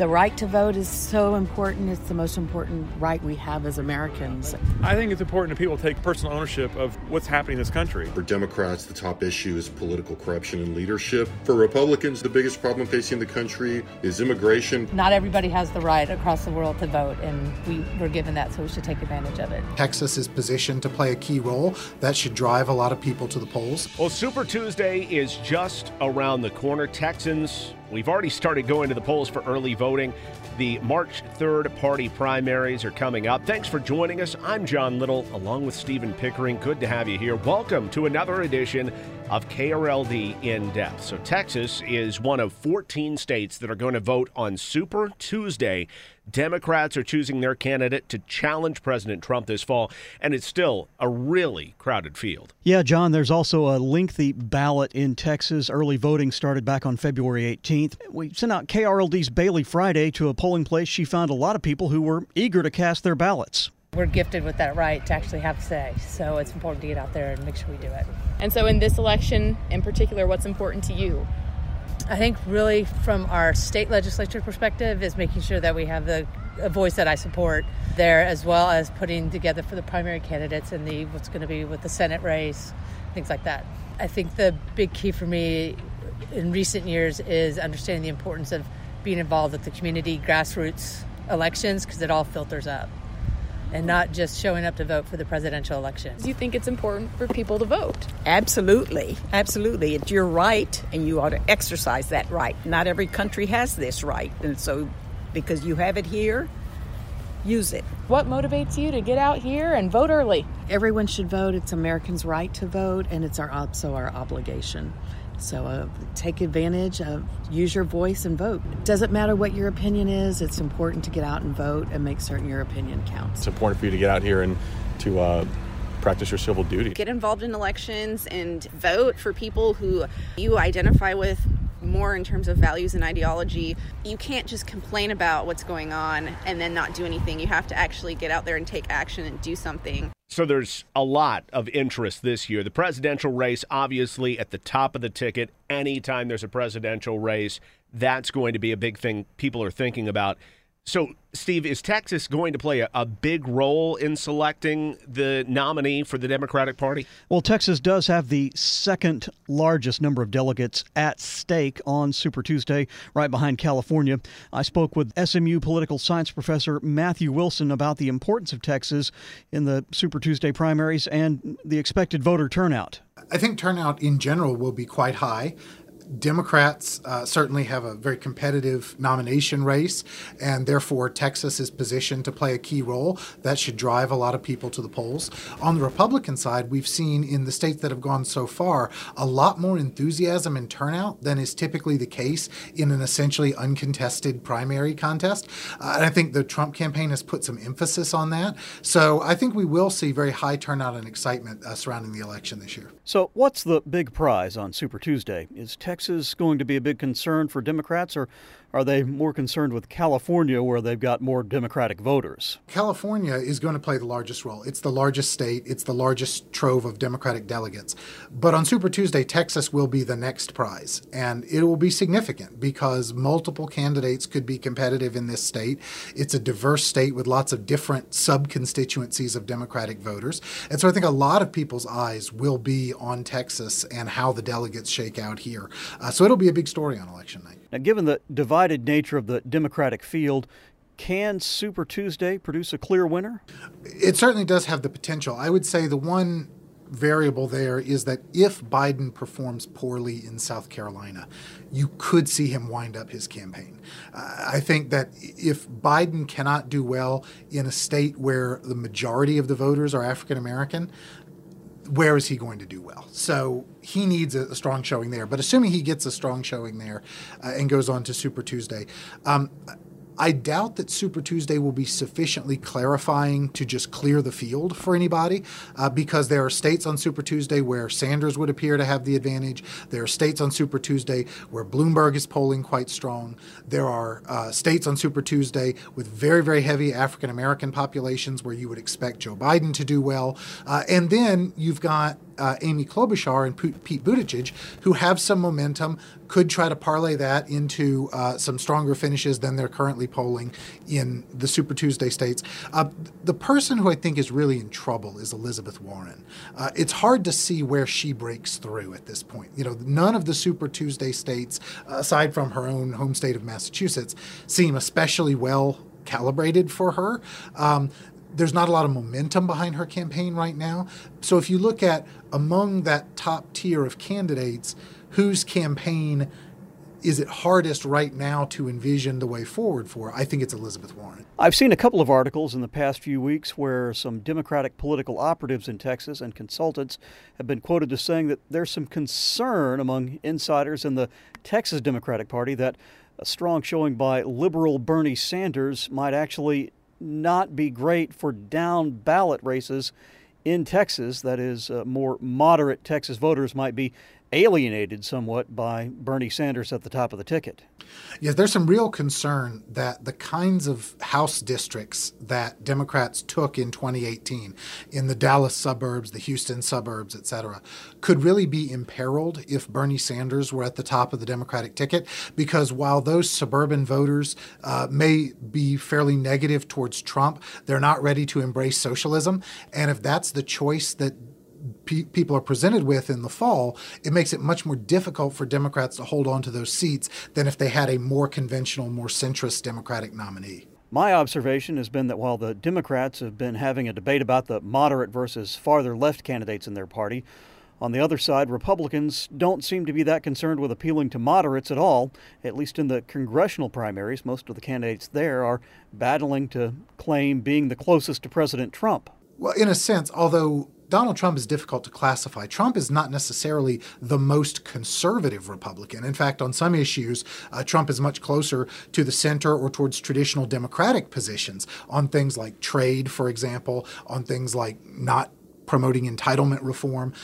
The right to vote is so important. It's the most important right we have as Americans. I think it's important that people take personal ownership of what's happening in this country. For Democrats, the top issue is political corruption and leadership. For Republicans, the biggest problem facing the country is immigration. Not everybody has the right across the world to vote, and we were given that, so we should take advantage of it. Texas is positioned to play a key role. That should drive a lot of people to the polls. Well, Super Tuesday is just around the corner. Texans We've already started going to the polls for early voting. The March 3rd party primaries are coming up. Thanks for joining us. I'm John Little, along with Stephen Pickering. Good to have you here. Welcome to another edition of KRLD In Depth. So, Texas is one of 14 states that are going to vote on Super Tuesday. Democrats are choosing their candidate to challenge President Trump this fall, and it's still a really crowded field. Yeah, John, there's also a lengthy ballot in Texas. Early voting started back on February 18th. We sent out KRLD's Bailey Friday to a polling place. She found a lot of people who were eager to cast their ballots. We're gifted with that right to actually have say, so it's important to get out there and make sure we do it. And so, in this election in particular, what's important to you? I think really from our state legislature perspective is making sure that we have the a voice that I support there, as well as putting together for the primary candidates and the what's going to be with the Senate race, things like that. I think the big key for me in recent years is understanding the importance of being involved with the community grassroots elections because it all filters up and not just showing up to vote for the presidential election. Do you think it's important for people to vote? Absolutely. Absolutely. It's your right, and you ought to exercise that right. Not every country has this right. And so, because you have it here, use it. What motivates you to get out here and vote early? Everyone should vote. It's Americans' right to vote, and it's our also our obligation. So uh, take advantage of, use your voice and vote. It doesn't matter what your opinion is, it's important to get out and vote and make certain your opinion counts. It's important for you to get out here and to uh, practice your civil duty. Get involved in elections and vote for people who you identify with more in terms of values and ideology. You can't just complain about what's going on and then not do anything. You have to actually get out there and take action and do something. So there's a lot of interest this year. The presidential race, obviously, at the top of the ticket. Anytime there's a presidential race, that's going to be a big thing people are thinking about. So, Steve, is Texas going to play a, a, big role in selecting the nominee for the Democratic Party? Well, Texas does have the second largest number of delegates at stake on Super Tuesday, right behind California. I spoke with SMU political science professor Matthew Wilson about the importance of Texas in the Super Tuesday primaries and the expected voter turnout. I think turnout in general will be quite high. Democrats uh, certainly have a very competitive nomination race, and therefore Texas is positioned to play a key role. That should drive a lot of people to the polls. On the Republican side, we've seen in the states that have gone so far a lot more enthusiasm and turnout than is typically the case in an essentially uncontested primary contest. Uh, and I think the Trump campaign has put some emphasis on that. So I think we will see very high turnout and excitement uh, surrounding the election this year. So, what's the big prize on Super Tuesday? Is Texas going to be a big concern for Democrats, or are they more concerned with California, where they've got more Democratic voters? California is going to play the largest role. It's the largest state, it's the largest trove of Democratic delegates. But on Super Tuesday, Texas will be the next prize, and it will be significant because multiple candidates could be competitive in this state. It's a diverse state with lots of different sub constituencies of Democratic voters. And so I think a lot of people's eyes will be on Texas and how the delegates shake out here. Uh, so it'll be a big story on election night. Now, given the divided nature of the Democratic field, can Super Tuesday produce a clear winner? It certainly does have the potential. I would say the one variable there is that if Biden performs poorly in South Carolina, you could see him wind up his campaign. Uh, I think that if Biden cannot do well in a state where the majority of the voters are African American, where is he going to do well? So he needs a, a, strong showing there. But assuming he gets a strong showing there uh, and goes on to Super Tuesday, um, I doubt that Super Tuesday will be sufficiently clarifying to just clear the field for anybody uh, because there are states on Super Tuesday where Sanders would appear to have the advantage. There are states on Super Tuesday where Bloomberg is polling quite strong. There are uh, states on Super Tuesday with very, very heavy African American populations where you would expect Joe Biden to do well. Uh, and then you've got uh, Amy Klobuchar and Pete Buttigieg, who have some momentum, could try to parlay that into uh, some stronger finishes than they're currently polling in the Super Tuesday states. Uh, the person who I think is really in trouble is Elizabeth Warren. Uh, it's hard to see where she breaks through at this point. You know, none of the Super Tuesday states, aside from her own home state of Massachusetts, seem especially well calibrated for her. Um, there's not a lot of momentum behind her campaign right now. So if you look at among that top tier of candidates, whose campaign is it hardest right now to envision the way forward for? I think it's Elizabeth Warren. I've seen a couple of articles in the past few weeks where some Democratic political operatives in Texas and consultants have been quoted as saying that there's some concern among insiders in the Texas Democratic Party that a strong showing by liberal Bernie Sanders might actually not be great for down ballot races in Texas. That is, uh, more moderate Texas voters might be alienated somewhat by Bernie Sanders at the top of the ticket. Yes, there's some real concern that the kinds of House districts that Democrats took in 2018 in the Dallas suburbs, the Houston suburbs, et cetera, could really be imperiled if Bernie Sanders were at the top of the Democratic ticket. Because while those suburban voters uh, may be fairly negative towards Trump, they're not ready to embrace socialism. And if that's the choice that pe- people are presented with in the fall, it makes it much more difficult for Democrats to hold on to those seats than if they had a more conventional, more centrist Democratic nominee. My observation has been that while the Democrats have been having a debate about the moderate versus farther left candidates in their party, on the other side, Republicans don't seem to be that concerned with appealing to moderates at all. At least in the congressional primaries, most of the candidates there are battling to claim being the closest to President Trump. Well, in a sense, although Donald Trump is difficult to classify. Trump is not necessarily the most conservative Republican. In fact, on some issues, uh, Trump is much closer to the center or towards traditional Democratic positions on things like trade, for example, on things like not promoting entitlement reform.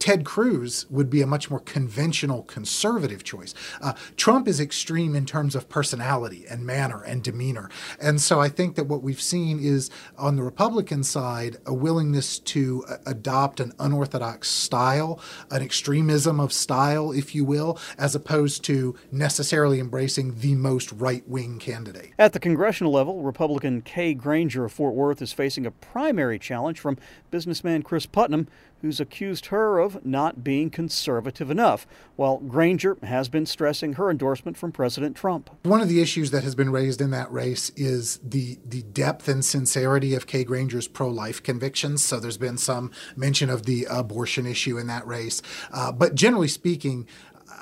Ted Cruz would be a much more conventional conservative choice. Uh, Trump is extreme in terms of personality and manner and demeanor. And so I think that what we've seen is on the Republican side, a willingness to uh, adopt an unorthodox style, an extremism of style, if you will, as opposed to necessarily embracing the most right wing candidate. At the congressional level, Republican Kay Granger of Fort Worth is facing a primary challenge from businessman Chris Putnam, who's accused her of not being conservative enough, while Granger has been stressing her endorsement from President Trump. One of the issues that has been raised in that race is the, the depth and sincerity of Kay Granger's pro life convictions. So there's been some mention of the abortion issue in that race. Uh, but generally speaking,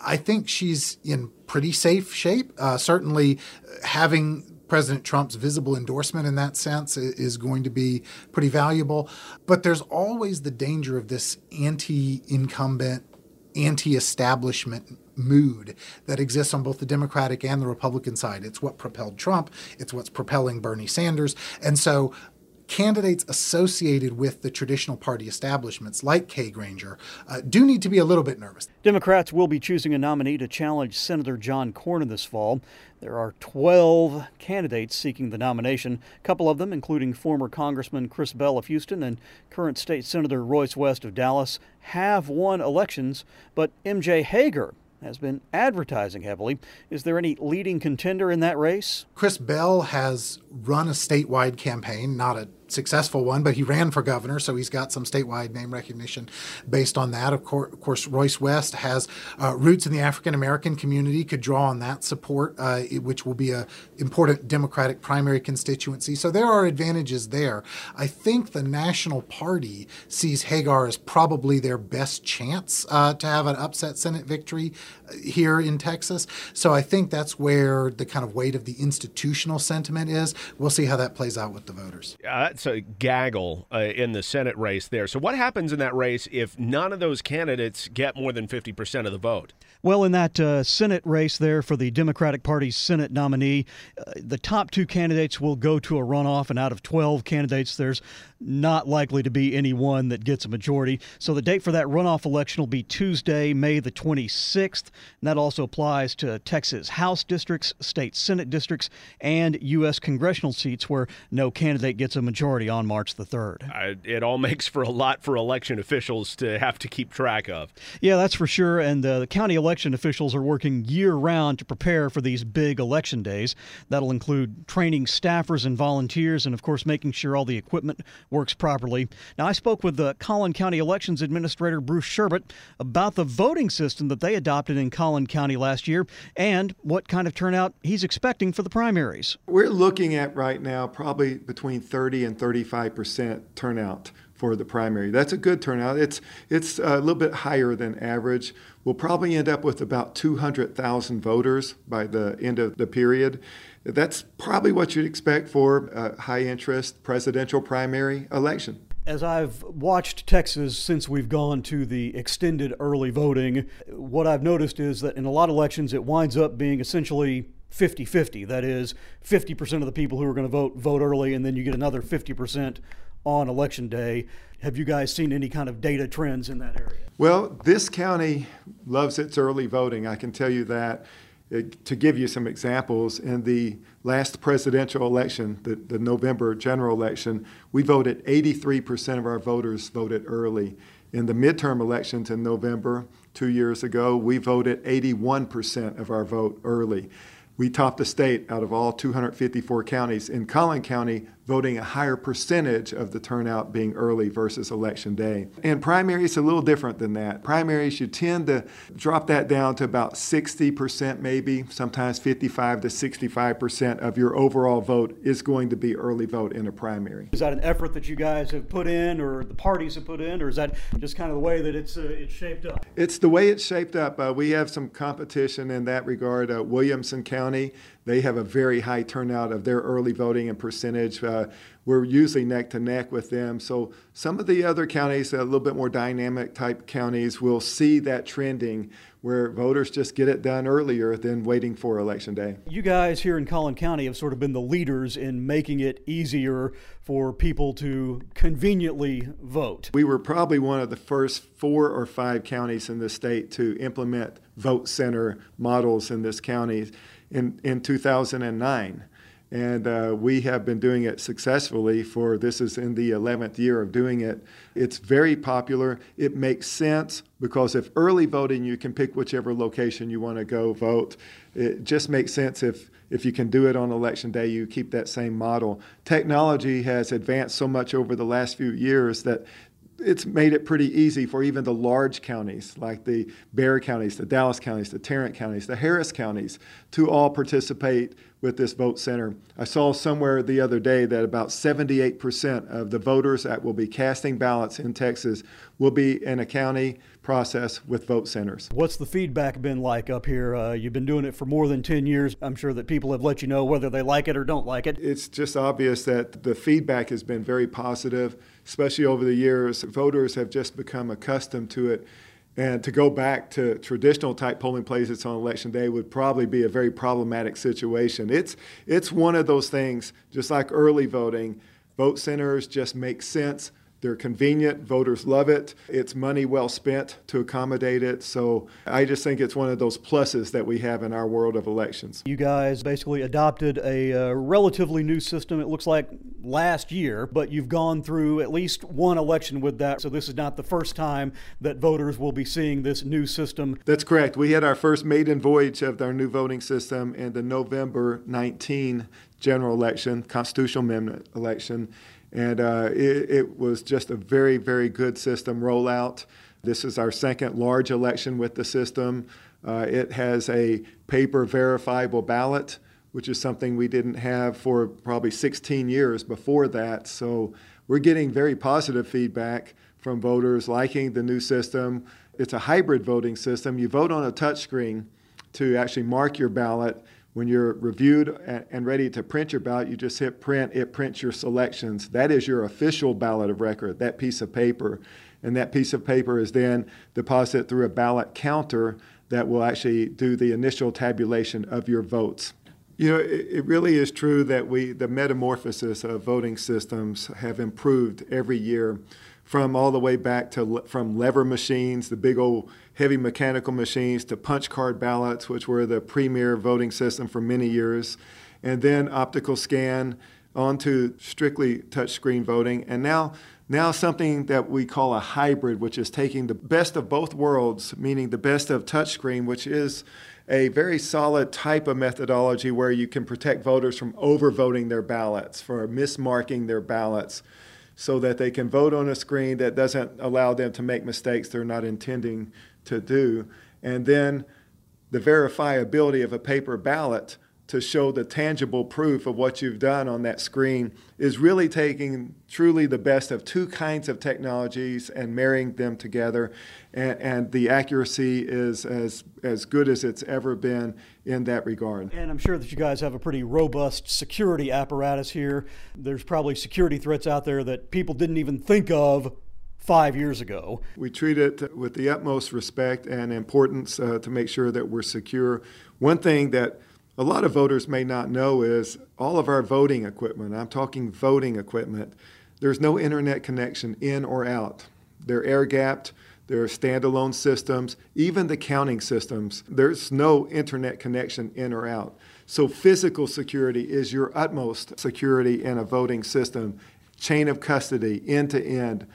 I think she's in pretty safe shape. Uh, certainly, having President Trump's visible endorsement in that sense is going to be pretty valuable. But there's always the danger of this anti incumbent, anti establishment mood that exists on both the Democratic and the Republican side. It's what propelled Trump, it's what's propelling Bernie Sanders. And so candidates associated with the traditional party establishments, like Kay Granger, uh, do need to be a little bit nervous. Democrats will be choosing a nominee to challenge Senator John Cornyn this fall. There are 12 candidates seeking the nomination, a couple of them, including former Congressman Chris Bell of Houston and current State Senator Royce West of Dallas, have won elections, but MJ Hegar has been advertising heavily. Is there any leading contender in that race? Chris Bell has run a statewide campaign, not a successful one, but he ran for governor, so he's got some statewide name recognition based on that. Of course, of course Royce West has uh, roots in the African American community, could draw on that support, uh, which will be a important Democratic primary constituency. So there are advantages there. I think the National Party sees Hegar as probably their best chance uh, to have an upset Senate victory here in Texas. So I think that's where the kind of weight of the institutional sentiment is. We'll see how that plays out with the voters. Uh, that's a gaggle uh, in the Senate race there. So, what happens in that race if none of those candidates get more than 50% of the vote? Well, in that uh, Senate race there for the Democratic Party's Senate nominee, uh, the top two candidates will go to a runoff, and out of 12 candidates, there's not likely to be any one that gets a majority. So the date for that runoff election will be Tuesday, May the 26th. And that also applies to Texas House districts, state Senate districts, and U.S. congressional seats where no candidate gets a majority on March the 3rd. Uh, it all makes for a lot for election officials to have to keep track of. Yeah, that's for sure. And uh, the county election officials are working year round to prepare for these big election days. That'll include training staffers and volunteers, and of course, making sure all the equipment works properly. Now, I spoke with the Collin County Elections Administrator Bruce Sherbet about the voting system that they adopted in Collin County last year and what kind of turnout he's expecting for the primaries. We're looking at right now probably between 30 and 35 percent turnout for the primary. That's a good turnout. It's it's a little bit higher than average. We'll probably end up with about 200,000 voters by the end of the period. That's probably what you'd expect for a high interest presidential primary election. As I've watched Texas since we've gone to the extended early voting, what I've noticed is that in a lot of elections it winds up being essentially 50 50. That is, 50% of the people who are going to vote vote early, and then you get another 50% on election day. Have you guys seen any kind of data trends in that area? Well, this county loves its early voting. I can tell you that. It, to give you some examples, in the last presidential election, the, the November general election, we voted 83% of our voters voted early. In the midterm elections in November, two years ago, we voted 81% of our vote early. We topped the state out of all 254 counties. In Collin County, voting a higher percentage of the turnout being early versus election day. And primaries a little different than that. Primaries, you tend to drop that down to about 60% maybe, sometimes 55 to 65% of your overall vote is going to be early vote in a primary. Is that an effort that you guys have put in or the parties have put in or is that just kind of the way that it's, uh, it's shaped up? It's the way it's shaped up. Uh, we have some competition in that regard. Uh, Williamson County they have a very high turnout of their early voting and percentage. Uh, we're usually neck to neck with them. So some of the other counties, a little bit more dynamic type counties, will see that trending where voters just get it done earlier than waiting for election day. You guys here in Collin County have sort of been the leaders in making it easier for people to conveniently vote. We were probably one of the first four or five counties in the state to implement vote center models in this county in, in 2009. And uh, we have been doing it successfully for this is in the 11th year of doing it. It's very popular. It makes sense because if early voting, you can pick whichever location you want to go vote. It just makes sense if, if you can do it on election day, you keep that same model. Technology has advanced so much over the last few years that it's made it pretty easy for even the large counties like the Bexar counties, the Dallas counties, the Tarrant counties, the Harris counties to all participate with this vote center. I saw somewhere the other day that about 78% of the voters that will be casting ballots in Texas will be in a county process with vote centers. What's the feedback been like up here? Uh, you've been doing it for more than 10 years. I'm sure that people have let you know whether they like it or don't like it. It's just obvious that the feedback has been very positive especially over the years, voters have just become accustomed to it. And to go back to traditional type polling places on election day would probably be a very problematic situation. It's, it's one of those things, just like early voting, Vote centers just make sense. They're convenient. Voters love it. It's money well spent to accommodate it. So I just think it's one of those pluses that we have in our world of elections. You guys basically adopted a uh, relatively new system. It looks like last year, but you've gone through at least one election with that. So this is not the first time that voters will be seeing this new system. That's correct. We had our first maiden voyage of our new voting system in the November 19 general election, constitutional amendment election. And uh, it, it, was just a very, very good system rollout. This is our second large election with the system. Uh, it has a paper verifiable ballot, which is something we didn't have for probably 16 years before that. So we're getting very positive feedback from voters liking the new system. It's a hybrid voting system. You vote on a touchscreen to actually mark your ballot when you're reviewed and ready to print your ballot, you just hit print, it prints your selections. That is your official ballot of record, that piece of paper. And that piece of paper is then deposited through a ballot counter that will actually do the initial tabulation of your votes. You know, it, it really is true that we, the metamorphosis of voting systems have improved every year from all the way back to from lever machines, the big old heavy mechanical machines, to punch card ballots, which were the premier voting system for many years, and then optical scan onto strictly touchscreen voting, and now now something that we call a hybrid, which is taking the best of both worlds, meaning the best of touchscreen, which is a very solid type of methodology where you can protect voters from overvoting their ballots, for mismarking their ballots so that they can vote on a screen that doesn't allow them to make mistakes they're not intending to do. And then the verifiability of a paper ballot to show the tangible proof of what you've done on that screen is really taking truly the best of two kinds of technologies and marrying them together. And, and, the accuracy is as, as good as it's ever been in that regard. And I'm sure that you guys have a pretty robust security apparatus here. There's probably security threats out there that people didn't even think of five years ago. We treat it with the utmost respect and importance uh, to make sure that we're secure. One thing that a lot of voters may not know is all of our voting equipment, I'm talking voting equipment, there's no internet connection in or out. They're air gapped, they're standalone systems, even the counting systems, there's no internet connection in or out. So, physical security is your utmost security in a voting system. Chain of custody, end to end,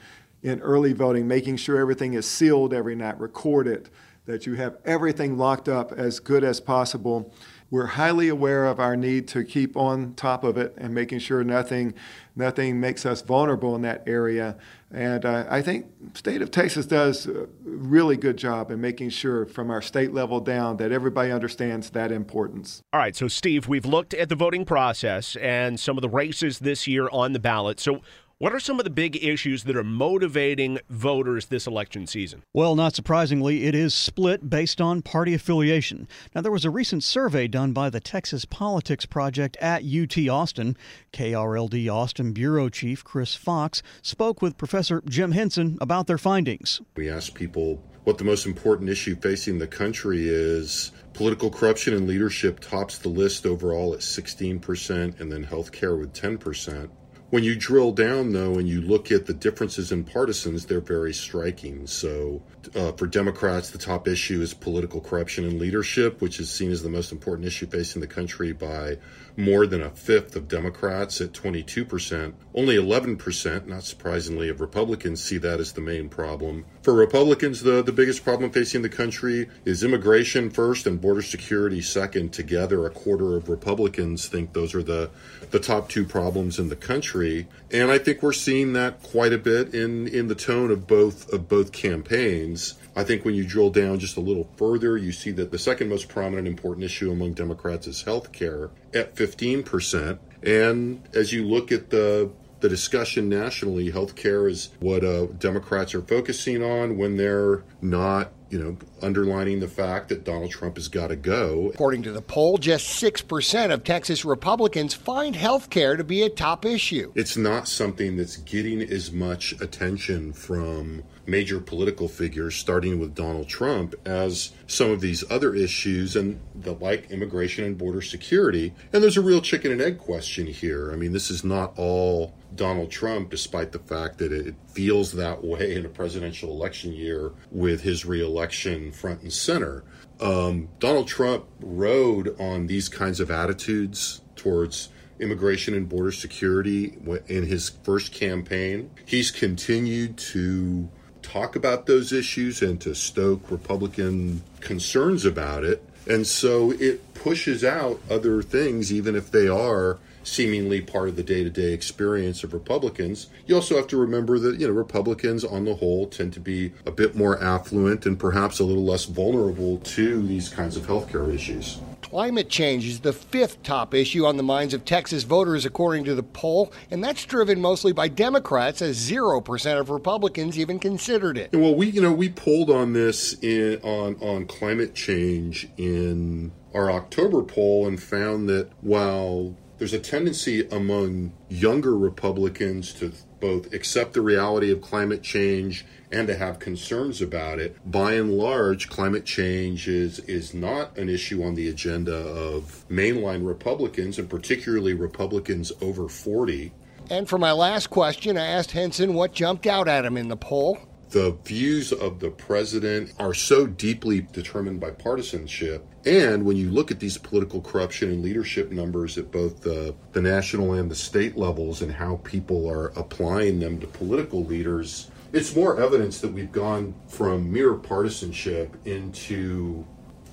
in early voting, making sure everything is sealed every night, recorded, that you have everything locked up as good as possible. We're highly aware of our need to keep on top of it and making sure nothing, nothing makes us vulnerable in that area. And uh, I think state of Texas does a really good job in making sure from our state level down that everybody understands that importance. All right, so Steve, we've looked at the voting process and some of the races this year on the ballot. So what are some of the big issues that are motivating voters this election season? Well, not surprisingly, it is split based on party affiliation. Now, there was a recent survey done by the Texas Politics Project at UT Austin. KRLD Austin Bureau Chief Chris Fox spoke with Professor Jim Henson about their findings. We asked people what the most important issue facing the country is. Political corruption and leadership tops the list overall at 16%, and then healthcare with 10%. When you drill down, though, and you look at the differences in partisans, they're very striking. So, uh, for Democrats, the top issue is political corruption and leadership, which is seen as the most important issue facing the country by more than a fifth of Democrats at 22%. Only 11%, not surprisingly, of Republicans see that as the main problem. For Republicans, the, the biggest problem facing the country is immigration first and border security second. Together, a quarter of Republicans think those are the, the top two problems in the country. And I think we're seeing that quite a bit in, in the tone of both of both campaigns. I think when you drill down just a little further, you see that the second most prominent important issue among Democrats is health care at 15%. And as you look at the the discussion nationally, healthcare is what uh, Democrats are focusing on when they're not you know, underlining the fact that Donald Trump has got to go. According to the poll, just 6% of Texas Republicans find health care to be a top issue. It's not something that's getting as much attention from major political figures, starting with Donald Trump, as some of these other issues and the like immigration and border security. And there's a real chicken and egg question here. I mean, this is not all Donald Trump, despite the fact that it feels that way in a presidential election year with his reelection front and center. Um, Donald Trump rode on these kinds of attitudes towards immigration and border security in his first campaign. He's continued to talk about those issues and to stoke Republican concerns about it. And so it pushes out other things, even if they are seemingly part of the day-to-day experience of Republicans. You also have to remember that, you know, Republicans on the whole tend to be a bit more affluent and perhaps a little less vulnerable to these kinds of healthcare issues. Climate change is the fifth top issue on the minds of Texas voters, according to the poll, and that's driven mostly by Democrats, as zero percent of Republicans even considered it. Well, we you know we polled on this in on on climate change in our October poll and found that while there's a tendency among younger Republicans to both accept the reality of climate change and to have concerns about it. By and large, climate change is, is not an issue on the agenda of mainline Republicans, and particularly Republicans over 40. And for my last question, I asked Henson what jumped out at him in the poll the views of the president are so deeply determined by partisanship. And when you look at these political corruption and leadership numbers at both the, the national and the state levels and how people are applying them to political leaders, it's more evidence that we've gone from mere partisanship into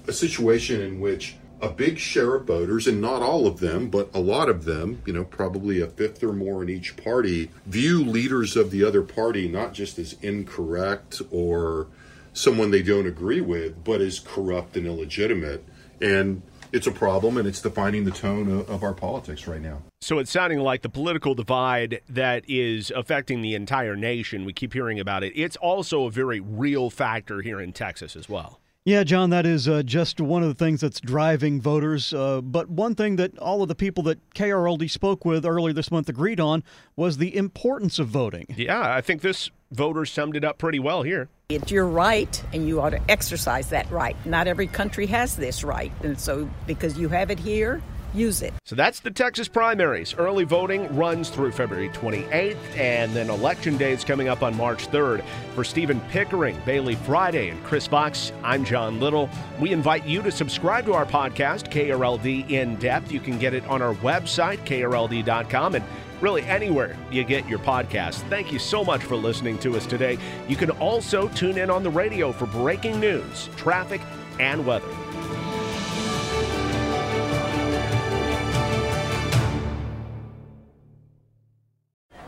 a situation in which a big share of voters, and not all of them, but a lot of them, you know, probably a fifth or more in each party, view leaders of the other party not just as incorrect or someone they don't agree with, but as corrupt and illegitimate. And it's a problem, and it's defining the tone of, of our politics right now. So it's sounding like the political divide that is affecting the entire nation. We keep hearing about it. It's also a very real factor here in Texas as well. Yeah, John, that is uh, just one of the things that's driving voters. Uh, but one thing that all of the people that KRLD spoke with earlier this month agreed on was the importance of voting. Yeah, I think this voter summed it up pretty well here. It's your right, and you ought to exercise that right. Not every country has this right. And so, because you have it here, use it. So that's the Texas primaries. Early voting runs through February 28th, and then election day is coming up on March 3rd. For Stephen Pickering, Bailey Friday, and Chris Fox, I'm John Little. We invite you to subscribe to our podcast, KRLD In Depth. You can get it on our website, krld.com, and really anywhere you get your podcast. Thank you so much for listening to us today. You can also tune in on the radio for breaking news, traffic, and weather.